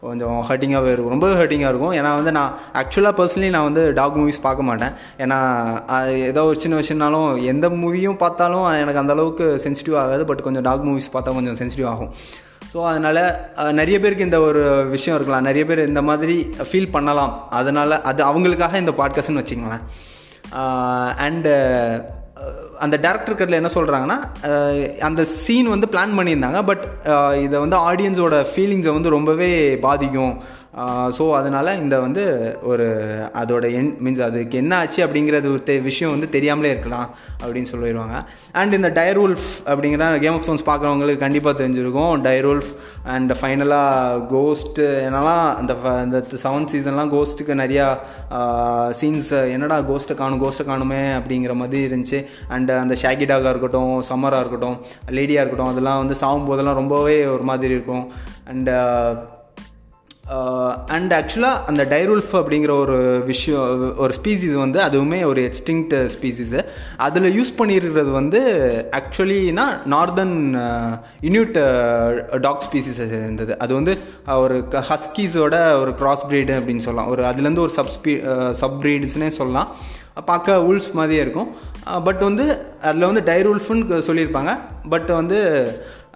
கொஞ்சம் ஹர்ட்டிங்காகவே இருக்கும். ரொம்பவே ஹர்ட்டிங்காக இருக்கும். ஏன்னா வந்து நான் ஆக்சுவலாக பர்சனலி நான் வந்து டாக் மூவிஸ் பார்க்க மாட்டேன். ஏன்னா ஏதோ ஒரு சின்ன விஷயம்னாலும் எந்த மூவியும் பார்த்தாலும் எனக்கு அந்தளவுக்கு சென்சிட்டிவ் ஆகாது. பட் கொஞ்சம் டாக் மூவிஸ் பார்த்தா கொஞ்சம் சென்சிட்டிவ் ஆகும். ஸோ அதனால் நிறைய பேருக்கு இந்த ஒரு விஷயம் இருக்கலாம். நிறைய பேர் இந்த மாதிரி ஃபீல் பண்ணலாம். அதனால் அது அவங்களுக்காக இந்த பாட்காஸ்ட்னு வச்சுக்கோங்களேன். அண்டு அந்த டேரக்டர் கட்டில் என்ன சொல்கிறாங்கன்னா அந்த சீன் வந்து பிளான் பண்ணியிருந்தாங்க. பட் இதை வந்து ஆடியன்ஸோட ஃபீலிங்ஸை வந்து ரொம்பவே பாதிக்கும். ஸோ அதனால் இந்த வந்து ஒரு அதோட என் மீன்ஸ் அதுக்கு என்ன ஆச்சு அப்படிங்கிறது தெ விஷயம் வந்து தெரியாமலே இருக்கலாம் அப்படின்னு சொல்லிடுவாங்க. அண்ட் இந்த டயர்வுல்ஃப் அப்படிங்கிற கேம் ஆஃப் ஃபோன்ஸ் பார்க்குறவங்களுக்கு கண்டிப்பாக தெரிஞ்சிருக்கும். டயர்வுல்ஃப் அண்ட் ஃபைனலாக கோஸ்ட்டு என்னெல்லாம் அந்த அந்த செவன்த் சீசன்லாம் கோஸ்ட்டுக்கு நிறையா சீன்ஸ் என்னடா கோஸ்ட்டை காணும் கோஸ்ட்டை காணுமே அப்படிங்கிற மாதிரி இருந்துச்சு. அண்ட் அந்த ஷாகிடாக டாகாக இருக்கட்டும் சம்மராக இருக்கட்டும் லேடியாக இருக்கட்டும் அதெல்லாம் வந்து சாகும் போதெல்லாம் ரொம்பவே ஒரு மாதிரி இருக்கும். அண்ட் Uh, அண்ட் ஆக்சுவலாக அந்த டைரூல்ஃப் அப்படிங்கிற ஒரு விஷயம் ஒரு ஸ்பீசிஸ் வந்து அதுவுமே ஒரு எக்ஸ்டிங்க்ட் ஸ்பீசிஸு அதில் யூஸ் பண்ணியிருக்கிறது வந்து ஆக்சுவலினா நார்தன் இன்யூட் டாக் ஸ்பீசிஸை சேர்ந்தது. அது வந்து uh, ஒரு ஹஸ்கீஸோட ஒரு கிராஸ் ப்ரீடு அப்படின்னு சொல்லலாம். ஒரு அதுலேருந்து ஒரு சப்ஸ்பீ சப் ப்ரீட்ஸ்னே சொல்லலாம். பார்க்க உல்ஸ் மாதிரியே இருக்கும். Uh, பட் வந்து அதில் வந்து டைரூல்ஃபுன்னு சொல்லியிருப்பாங்க. பட் வந்து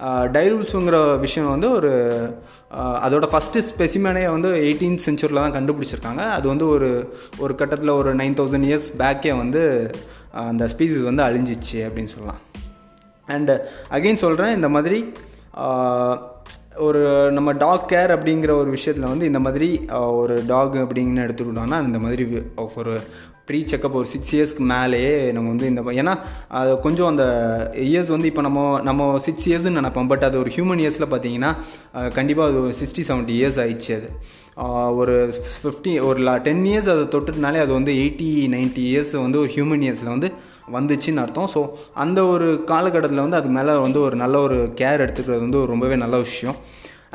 டைரூல்ஸுங்கிற விஷயம் வந்து ஒரு அதோடய அதோட ஃபஸ்ட்டு ஸ்பெசிமனே வந்து எயிட்டீன் செஞ்சுரியில் தான் கண்டுபிடிச்சிருக்காங்க. அது வந்து ஒரு ஒரு கட்டத்தில் ஒரு நைன் தௌசண்ட் இயர்ஸ் பேக்கே வந்து அந்த ஸ்பீசிஸ் வந்து அழிஞ்சிச்சு அப்படின்னு சொல்லலாம். அண்டு அகெயின் சொல்கிறேன் இந்த மாதிரி ஒரு நம்ம டாக் கேர் அப்படிங்கிற ஒரு விஷயத்தில் வந்து இந்த மாதிரி ஒரு டாக் அப்படின்னு எடுத்துக்கிட்டோம்னா இந்த மாதிரி ஒரு ப்ரீ செக்கப் ஒரு சிக்ஸ் இயர்ஸ்க்கு மேலேயே நம்ம வந்து இந்த ஏன்னா அது கொஞ்சம் அந்த இயர்ஸ் வந்து இப்போ நம்ம நம்ம சிக்ஸ் இயர்ஸ்னு நினைப்போம். பட் அது ஒரு ஹியூமன் இயர்ஸில் பார்த்தீங்கன்னா கண்டிப்பாக அது ஒரு சிக்ஸ்டி செவன்ட்டி இயர்ஸ் ஆயிடுச்சு அது. ஒரு ஃபிஃப்டி ஒரு டென் இயர்ஸ் அதை தொட்டுனாலே அது வந்து எயிட்டி நைன்ட்டி இயர்ஸ் வந்து ஒரு ஹியூமன் இயர்ஸில் வந்து வந்துச்சுன்னு அர்த்தம். ஸோ அந்த ஒரு காலகட்டத்தில் வந்து அது மேலே வந்து ஒரு நல்ல ஒரு கேர் எடுத்துக்கிறது வந்து ஒரு ரொம்பவே நல்ல விஷயம்.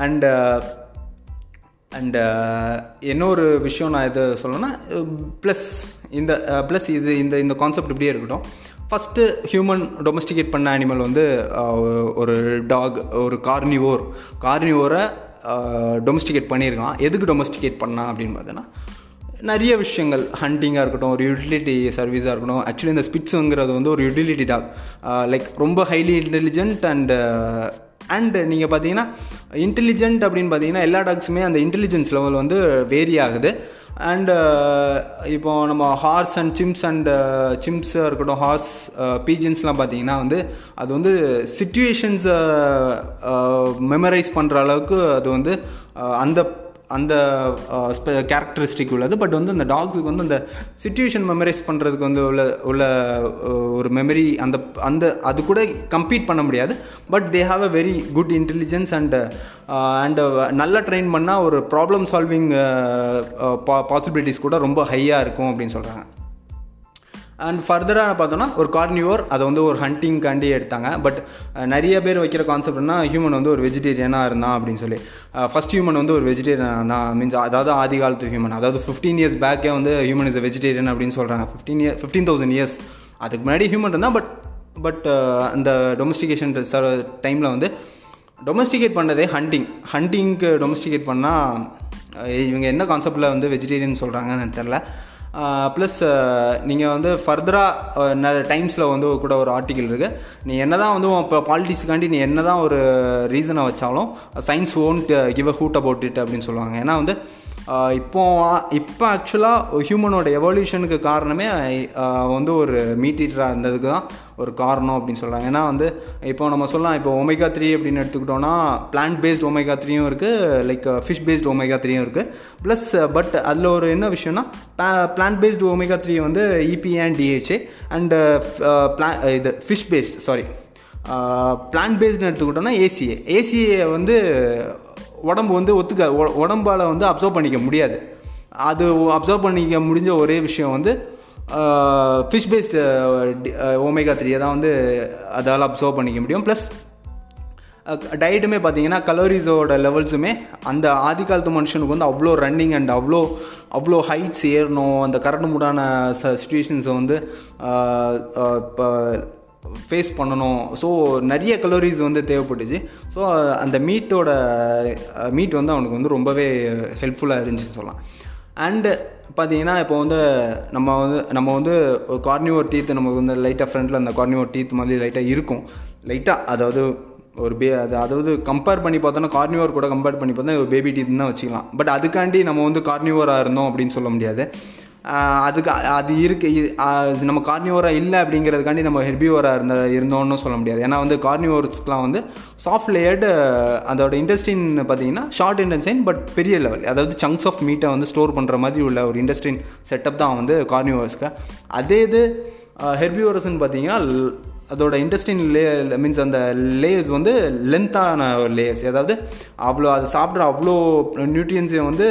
அண்டு அண்டு இன்னொரு விஷயம் நான் இதை சொல்லணும்னா ப்ளஸ் இந்த uh, ப்ளஸ் இது இந்த இந்த கான்செப்ட் இப்படியே இருக்கட்டும். ஃபஸ்ட்டு ஹியூமன் டொமஸ்டிகேட் பண்ண அனிமல் வந்து uh, ஒரு டாக் ஒரு கார்னிவோர் கார்னிவோரை டொமஸ்டிகேட் பண்ணியிருக்கான். எதுக்கு டொமஸ்டிகேட் பண்ணான் அப்படின்னு பார்த்தோன்னா நிறைய விஷயங்கள். ஹண்டிங்காக இருக்கட்டும் ஒரு யூட்டிலிட்டி சர்வீஸாக இருக்கட்டும் ஆக்சுவலி இந்த ஸ்பிட்ஸுங்கிறது வந்து ஒரு யூட்டிலிட்டி டாக் லைக் ரொம்ப ஹைலி இன்டெலிஜென்ட் அண்டு அண்ட் நீங்கள் பார்த்தீங்கன்னா இன்டெலிஜென்ட் அப்படின்னு பார்த்தீங்கன்னா எல்லா டாக்ஸுமே அந்த இன்டெலிஜென்ஸ் லெவல் வந்து வேரி ஆகுது. அண்டு இப்போ நம்ம ஹார்ஸ் அண்ட் சிம்ஸ் அண்ட் சிம்ஸாக இருக்கட்டும் ஹார்ஸ் பீஜன்ஸ்லாம் பார்த்தீங்கன்னா வந்து அது வந்து சுச்சுவேஷன்ஸை மெமரைஸ் பண்ணுற அளவுக்கு அது வந்து அந்த அந்த கேரக்டரிஸ்டிக் உள்ளது. பட் வந்து அந்த டாக்ஸுக்கு வந்து அந்த சுச்சுவேஷன் மெமரைஸ் பண்ணுறதுக்கு வந்து உள்ள உள்ள ஒரு மெமரி அந்த அந்த அது கூட கம்பீட் பண்ண முடியாது. But they have a very good intelligence and and நல்லா ட்ரெயின் பண்ணால் ஒரு ப்ராப்ளம் சால்விங் பாசிபிலிட்டிஸ் கூட ரொம்ப ஹையாக இருக்கும் அப்படின்னு சொல்கிறாங்க அண்ட் ஃபர்தராக பார்த்தோன்னா ஒரு கார்னிவோர் அதை வந்து ஒரு ஹண்டிங்காண்டி எடுத்தாங்க. பட் நிறைய பேர் வைக்கிற கான்செப்ட்னா ஹியூமன் வந்து ஒரு வெஜிடேரியனாக இருந்தான் அப்படின்னு சொல்லி. ஃபர்ஸ்ட் ஹியூமன் வந்து ஒரு வெஜிடேரியன் தான் மீன்ஸ் அதாவது ஆதி காலத்து ஹியூமன் அதாவது ஃபிஃப்டீன் இயர்ஸ் பேக்கே வந்து ஹியூமன் இஸ் வெஜிடேரியன் அப்படின்னு சொல்கிறாங்க fifteen year fifteen thousand years அதுக்கு முன்னாடி ஹியூமன் இருந்தால் பட் பட் அந்த டொமஸ்டிகேஷன் டைமில் வந்து டொமஸ்டிகேட் பண்ணதே ஹண்டிங் ஹண்டிங்க்கு டொமஸ்டிகேட் பண்ணால் இவங்க என்ன கான்செப்டில் வந்து வெஜிடேரியன் சொல்கிறாங்கன்னு எனக்கு தெரில ப்ளஸ் நீங்கள் வந்து ஃபர்தராக டைம்ஸில் வந்து கூட ஒரு ஆர்டிக்கல் இருக்குது நீ என்ன தான் வந்து இப்போ பாலிட்டிக்ஸ்க்காண்டி நீ என்ன தான் ஒரு ரீசனை வச்சாலும் science won't give a hoot about it அப்படின்னு சொல்லுவாங்க. ஏன்னா வந்து இப்போ இப்போ ஆக்சுவலாக ஹியூமனோட எவல்யூஷனுக்கு காரணமே வந்து ஒரு மீட்டீட்டராக இருந்ததுக்கு தான் ஒரு காரணம் அப்படின்னு சொல்கிறாங்க ஏன்னா வந்து இப்போ நம்ம சொல்லலாம் இப்போ ஒமேகா த்ரீ அப்படின்னு எடுத்துக்கிட்டோம்னா பிளான்ட் பேஸ்ட் ஒமேகா த்ரீயும் இருக்குது லைக் ஃபிஷ் பேஸ்ட் ஒமேகா த்ரீயும் இருக்குது ப்ளஸ் பட் அதில் ஒரு என்ன விஷயம்னா பிளான்ட் பேஸ்டு ஒமேகா த்ரீ வந்து EPA and DHA and plant இது ஃபிஷ் பேஸ்ட் சாரி பிளான்ட் பேஸ்டுன்னு எடுத்துக்கிட்டோம்னா ஏசிஏ ஏசிஏ வந்து உடம்பு வந்து ஒத்துக்க உடம்பால் வந்து அப்சர்வ் பண்ணிக்க முடியாது. அது அப்சர்வ் பண்ணிக்க முடிஞ்ச ஒரே விஷயம் வந்து ஃபிஷ் பேஸ்டு ஓமேகா த்ரீயை தான் வந்து அதால் அப்சர்வ் பண்ணிக்க முடியும். ப்ளஸ் டயட்டுமே பார்த்தீங்கன்னா கலோரிஸோட லெவல்ஸுமே அந்த ஆதி காலத்து மனுஷனுக்கு வந்து அவ்வளோ ரன்னிங் அண்ட் அவ்வளோ அவ்வளோ ஹைட்ஸ் ஏறணும். அந்த கரண்ட் மூடான ச சுச்சுவேஷன்ஸை வந்து இப்போ ஃபேஸ் பண்ணணும். ஸோ நிறைய கலோரிஸ் வந்து தேவைப்பட்டுச்சு. ஸோ அந்த மீட்டோட மீட் வந்து அவனுக்கு வந்து ரொம்பவே ஹெல்ப்ஃபுல்லாக இருந்துச்சுன்னு சொல்லலாம். அண்டு பார்த்தீங்கன்னா இப்போ வந்து நம்ம வந்து நம்ம வந்து கார்னியோர் டீத் நமக்கு வந்து லைட்டாக ஃப்ரண்ட்டில் அந்த கார்னியோர் டீத் மாதிரி லைட்டாக இருக்கும். லைட்டாக அதாவது ஒரு பே அது அதாவது கம்பேர் பண்ணி பார்த்தோன்னா கார்னியோர் கூட கம்பேர் பண்ணி பார்த்தோன்னா ஒரு பேபி டீத் தான் வச்சுக்கலாம். பட் அதுக்காண்டி நம்ம வந்து கார்னியோராக இருந்தோம் அப்படின்னு சொல்ல முடியாது. அதுக்கு அது இருக்கு. நம்ம கார்னியோரா இல்லை அப்படிங்கிறதுக்காண்டி நம்ம ஹெர்பியோரா இருந்த இருந்தோம்னு சொல்ல முடியாது. ஏன்னா வந்து கார்னியோர்ஸ்க்குலாம் வந்து சாஃப்ட் லேயர்டு அதோட இண்டஸ்ட்ரின் பார்த்தீங்கன்னா ஷார்ட் இன்டென்சைன் பட் பெரிய லெவல் அதாவது சங்க்ஸ் ஆஃப் மீட்டை வந்து ஸ்டோர் பண்ணுற மாதிரி உள்ள ஒரு இண்டஸ்ட்ரின் செட்டப் தான் வந்து கார்னியோர்ஸ்க்கு அதே இது ஹெர்பியோரஸ்ன்னு பார்த்தீங்கன்னா அதோட இன்ட்ரெஸ்டிங் லே மீன்ஸ் அந்த லேயர்ஸ் வந்து லென்த்தான ஒரு லேயர்ஸ் அதாவது அவ்வளோ அது சாப்பிட்ற அவ்வளோ நியூட்ரியன்ஸையும் வந்து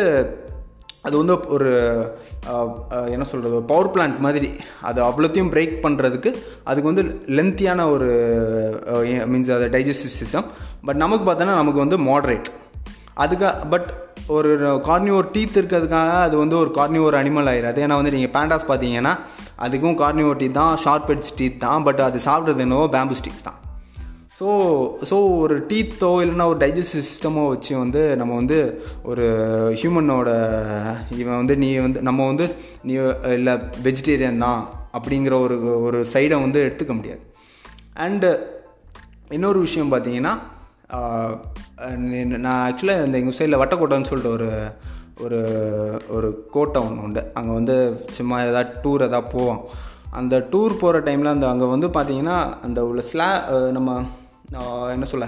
அது வந்து ஒரு என்ன சொல்கிறது பவர் பிளான்ட் மாதிரி. அது அவ்வளோத்தையும் பிரேக் பண்ணுறதுக்கு அதுக்கு வந்து லென்த்தியான ஒரு மீன்ஸ் அது டைஜஸ்டிவ் சிஸ்டம் பட் நமக்கு பார்த்தோன்னா நமக்கு வந்து மாட்ரேட் அதுக்காக பட் ஒரு கார்னியோர் டீத் இருக்கிறதுக்காக அது வந்து ஒரு கார்னிவோர் அனிமல் ஆயிடாது ஏன்னா வந்து நீங்கள் பேண்டாஸ் பார்த்தீங்கன்னா அதுக்கும் கார்னிவோர் டீத் தான் ஷார்ப் ஹெட்ஸ் டீத் தான் பட் அது சாப்பிட்றது என்னவோ பேம்பு ஸ்டிக்ஸ் தான். ஸோ ஸோ ஒரு டீத்தோ இல்லைன்னா ஒரு டைஜஸ்டிவ் சிஸ்டமோ வச்சு வந்து நம்ம வந்து ஒரு ஹியூமனோட இவன் வந்து நீ வந்து நம்ம வந்து நீ இல்லை வெஜிடேரியன் தான் அப்படிங்கிற ஒரு ஒரு சைடை வந்து எடுத்துக்க முடியாது. அண்டு இன்னொரு விஷயம் பார்த்தீங்கன்னா நான் ஆக்சுவலாக இந்த எங்கள் சைடில் வட்டக்கோட்டைன்னு சொல்லிட்டு ஒரு ஒரு ஒரு கோட்டை ஒன்று உண்டு. அங்கே வந்து சும்மா ஏதாவது டூர் எதாவது போவோம். அந்த டூர் போகிற டைமில் அந்த அங்கே வந்து பார்த்திங்கன்னா அந்த உள்ள ஸ்லா நம்ம என்ன சொல்ல?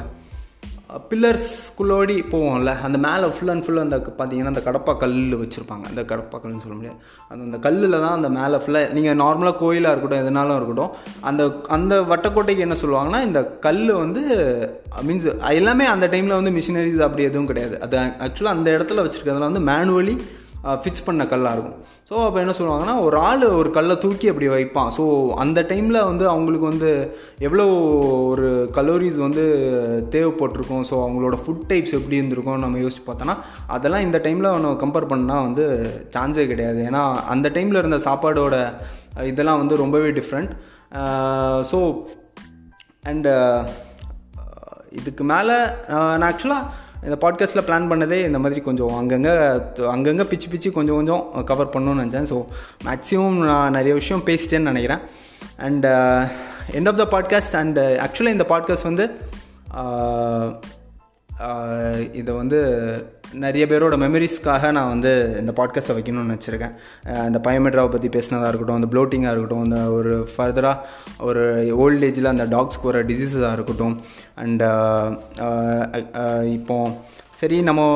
பில்லர்ஸ்குள்ளோடி போவோம்ல அந்த மேலே ஃபுல் அண்ட் ஃபுல் அந்த பார்த்தீங்கன்னா அந்த கடப்பா கல் வச்சுருப்பாங்க. அந்த கடப்பா கல்னு சொல்ல முடியாது. அந்த அந்த கல்லில் தான் அந்த மேலே ஃபுல்லாக நீங்கள் நார்மலாக கோயிலாக இருக்கட்டும் எதுனாலும் இருக்கட்டும் அந்த அந்த வட்டக்கோட்டைக்கு என்ன சொல்லுவாங்கன்னா இந்த கல் வந்து மீன்ஸ் எல்லாமே அந்த டைமில் வந்து மிஷினரிஸ் அப்படி எதுவும் கிடையாது. அது ஆக்சுவலாக அந்த இடத்துல வச்சுருக்கிறதுல வந்து மேனுவலி ஃபிக்ஸ் பண்ண கல்லாக இருக்கும். ஸோ அப்போ என்ன சொல்லுவாங்கன்னா ஒரு ஆள் ஒரு கல்லை தூக்கி அப்படி வைப்பான். ஸோ அந்த டைமில் வந்து அவங்களுக்கு வந்து எவ்வளோ ஒரு கலோரிஸ் வந்து தேவைப்பட்டிருக்கும். ஸோ அவங்களோட ஃபுட் டைப்ஸ் எப்படி இருந்திருக்கும் நம்ம யோசிச்சு பார்த்தோன்னா அதெல்லாம் இந்த டைமில் நம்ம கம்பேர் பண்ணால் வந்து சான்ஸே கிடையாது. ஏன்னா அந்த டைமில் இருந்த சாப்பாடோட இதெல்லாம் வந்து ரொம்பவே டிஃப்ரெண்ட் ஸோ அண்டு இதுக்கு மேலே நான் ஆக்சுவலாக இந்த பாட்காஸ்ட்டில் பிளான் பண்ணதே இந்த மாதிரி கொஞ்சம் அங்கங்கே அங்கங்கே பிச்சு பிச்சு கொஞ்சம் கொஞ்சம் கவர் பண்ணணும்னு நினச்சேன். ஸோ மேக்ஸிமம் நான் நிறைய விஷயம் பேசிட்டேன்னு நினைக்கிறேன். And end of the podcast and ஆக்சுவலாக இந்த பாட்காஸ்ட் வந்து uh, இதை வந்து நிறைய பேரோட மெமரிஸ்க்காக நான் வந்து இந்த பாட்காஸ்ட்டை வைக்கணும்னு நினச்சிருக்கேன். இந்த பயோமெட்ராவை பற்றி பேசினதாக இருக்கட்டும் அந்த ப்ளோட்டிங்காக இருக்கட்டும் அந்த ஒரு ஃபர்தராக ஒரு ஓல்ட் ஏஜில் அந்த டாக்ஸ்க்கு வர டிசீஸஸாக இருக்கட்டும். அண்டு இப்போ சரி நம்ம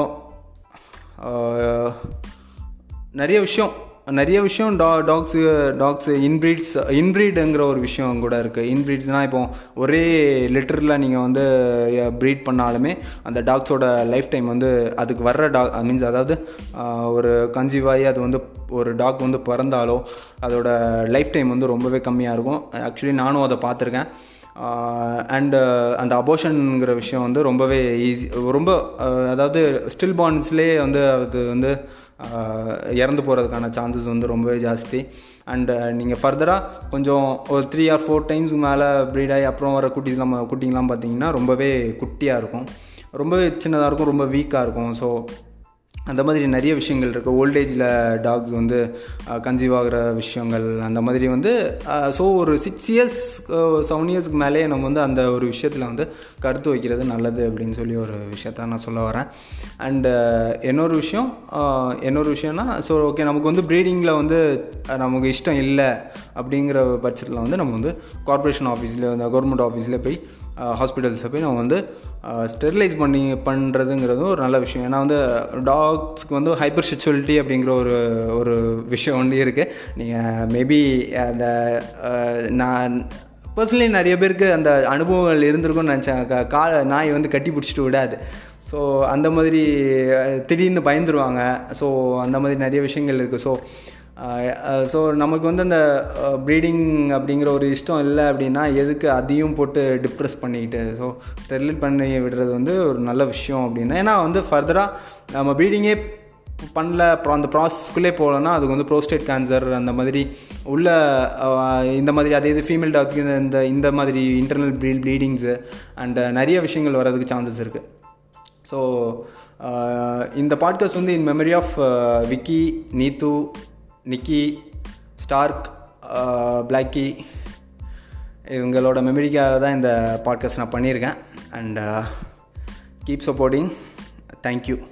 நிறைய விஷயம் நிறைய விஷயம் டா டாக்ஸு டாக்ஸு இன்ப்ரீட்ஸ் இன்ப்ரீடுங்கிற ஒரு விஷயம் கூட இருக்குது இன்ப்ரீட்ஸ்னால் இப்போ ஒரே லிட்டரில் நீங்கள் வந்து ப்ரீட் பண்ணாலுமே அந்த டாக்ஸோட லைஃப் டைம் வந்து அதுக்கு வர்ற டாக் மீன்ஸ் அதாவது ஒரு கன்சீவ் ஆகி அது வந்து ஒரு டாக் வந்து பிறந்தாலோ அதோட லைஃப் டைம் வந்து ரொம்பவே கம்மியாக இருக்கும். ஆக்சுவலி நானும் அதை பார்த்துருக்கேன். அண்டு அந்த அபோஷனுங்கிற விஷயம் வந்து ரொம்பவே ஈஸி ரொம்ப அதாவது ஸ்டில் பாண்ட்ஸ்லேயே வந்து அது வந்து இறந்து போகிறதுக்கான சான்சஸ் வந்து ரொம்பவே ஜாஸ்தி. அண்டு நீங்கள் ஃபர்தராக கொஞ்சம் ஒரு த்ரீ ஆர் ஃபோர் டைம்ஸ்க்கு மேலே ப்ரீட் ஆகி அப்புறம் வர குட்டிஸ்லாம் குட்டிங்கெலாம் பார்த்தீங்கன்னா ரொம்பவே குட்டியாக இருக்கும். ரொம்பவே சின்னதாக இருக்கும் ரொம்ப வீக்காக இருக்கும். ஸோ அந்த மாதிரி நிறைய விஷயங்கள் இருக்குது ஓல்டேஜில் டாக்ஸ் வந்து கன்சீவ் ஆகிற விஷயங்கள் அந்த மாதிரி வந்து ஸோ ஒரு சிக்ஸ் இயர்ஸ் செவன் இயர்ஸ்க்கு மேலேயே நம்ம வந்து அந்த ஒரு விஷயத்தில் வந்து கருத்து வைக்கிறது நல்லது அப்படின்னு சொல்லி ஒரு விஷயத்த நான் சொல்ல வரேன். அண்டு இன்னொரு விஷயம் இன்னொரு விஷயம்னா ஸோ ஓகே நமக்கு வந்து ப்ரீடிங்கில் வந்து நமக்கு இஷ்டம் இல்லை அப்படிங்கிற பட்சத்தில் வந்து நம்ம வந்து கார்பரேஷன் ஆஃபீஸில் அந்த கவர்மெண்ட் ஆஃபீஸில் போய் ஹாஸ்பிட்டல்ஸை போய் நம்ம வந்து ஸ்டெர்லைஸ் பண்ணி பண்ணுறதுங்கிறதும் ஒரு நல்ல விஷயம். ஏன்னா வந்து டாக்ஸ்க்கு வந்து ஹைப்பர் செக்ஷுவலிட்டி அப்படிங்கிற ஒரு ஒரு விஷயம் ஒன்று இருக்குது நீங்கள் மேபி அந்த நான் பர்சனலி நிறைய பேருக்கு அந்த அனுபவங்கள் இருந்திருக்கும்னு நினச்சேன். கா நாய் வந்து கட்டி பிடிச்சிட்டு விடாது. ஸோ அந்த மாதிரி திடீர்னு பயந்துருவாங்க. ஸோ அந்த மாதிரி நிறைய விஷயங்கள் இருக்குது ஸோ ஸோ uh, நமக்கு வந்து அந்த uh, ப்ரீடிங் அப்படிங்கிற ஒரு இஷ்டம் இல்லை அப்படின்னா எதுக்கு அதையும் போட்டு டிப்ரெஸ் பண்ணிக்கிட்டு ஸோ ஸ்டெர்லைட் பண்ணி விடுறது வந்து ஒரு நல்ல விஷயம் அப்படின்னா ஏன்னா வந்து ஃபர்தராக நம்ம ப்ரீடிங்கே பண்ணல அப்புறம் அந்த ப்ராசஸ்க்குள்ளே போகலன்னா அதுக்கு வந்து ப்ரோஸ்டேட் கேன்சர் அந்த மாதிரி உள்ள uh, இந்த மாதிரி அதே இது ஃபீமேல் டாக்ஸ்க்கு இந்த இந்த மாதிரி இன்டர்னல் ப்ளீ ப்ளீடிங்ஸு அண்ட் நிறைய விஷயங்கள் வர்றதுக்கு சான்சஸ் இருக்குது ஸோ இந்த பாட்காஸ்ட் வந்து in memory of Vicky Neethu Nicky Stark Blacky இவங்களோட மெமரிக்காக தான் இந்த பாட்காஸ்ட் நான் பண்ணியிருக்கேன். And keep supporting thank you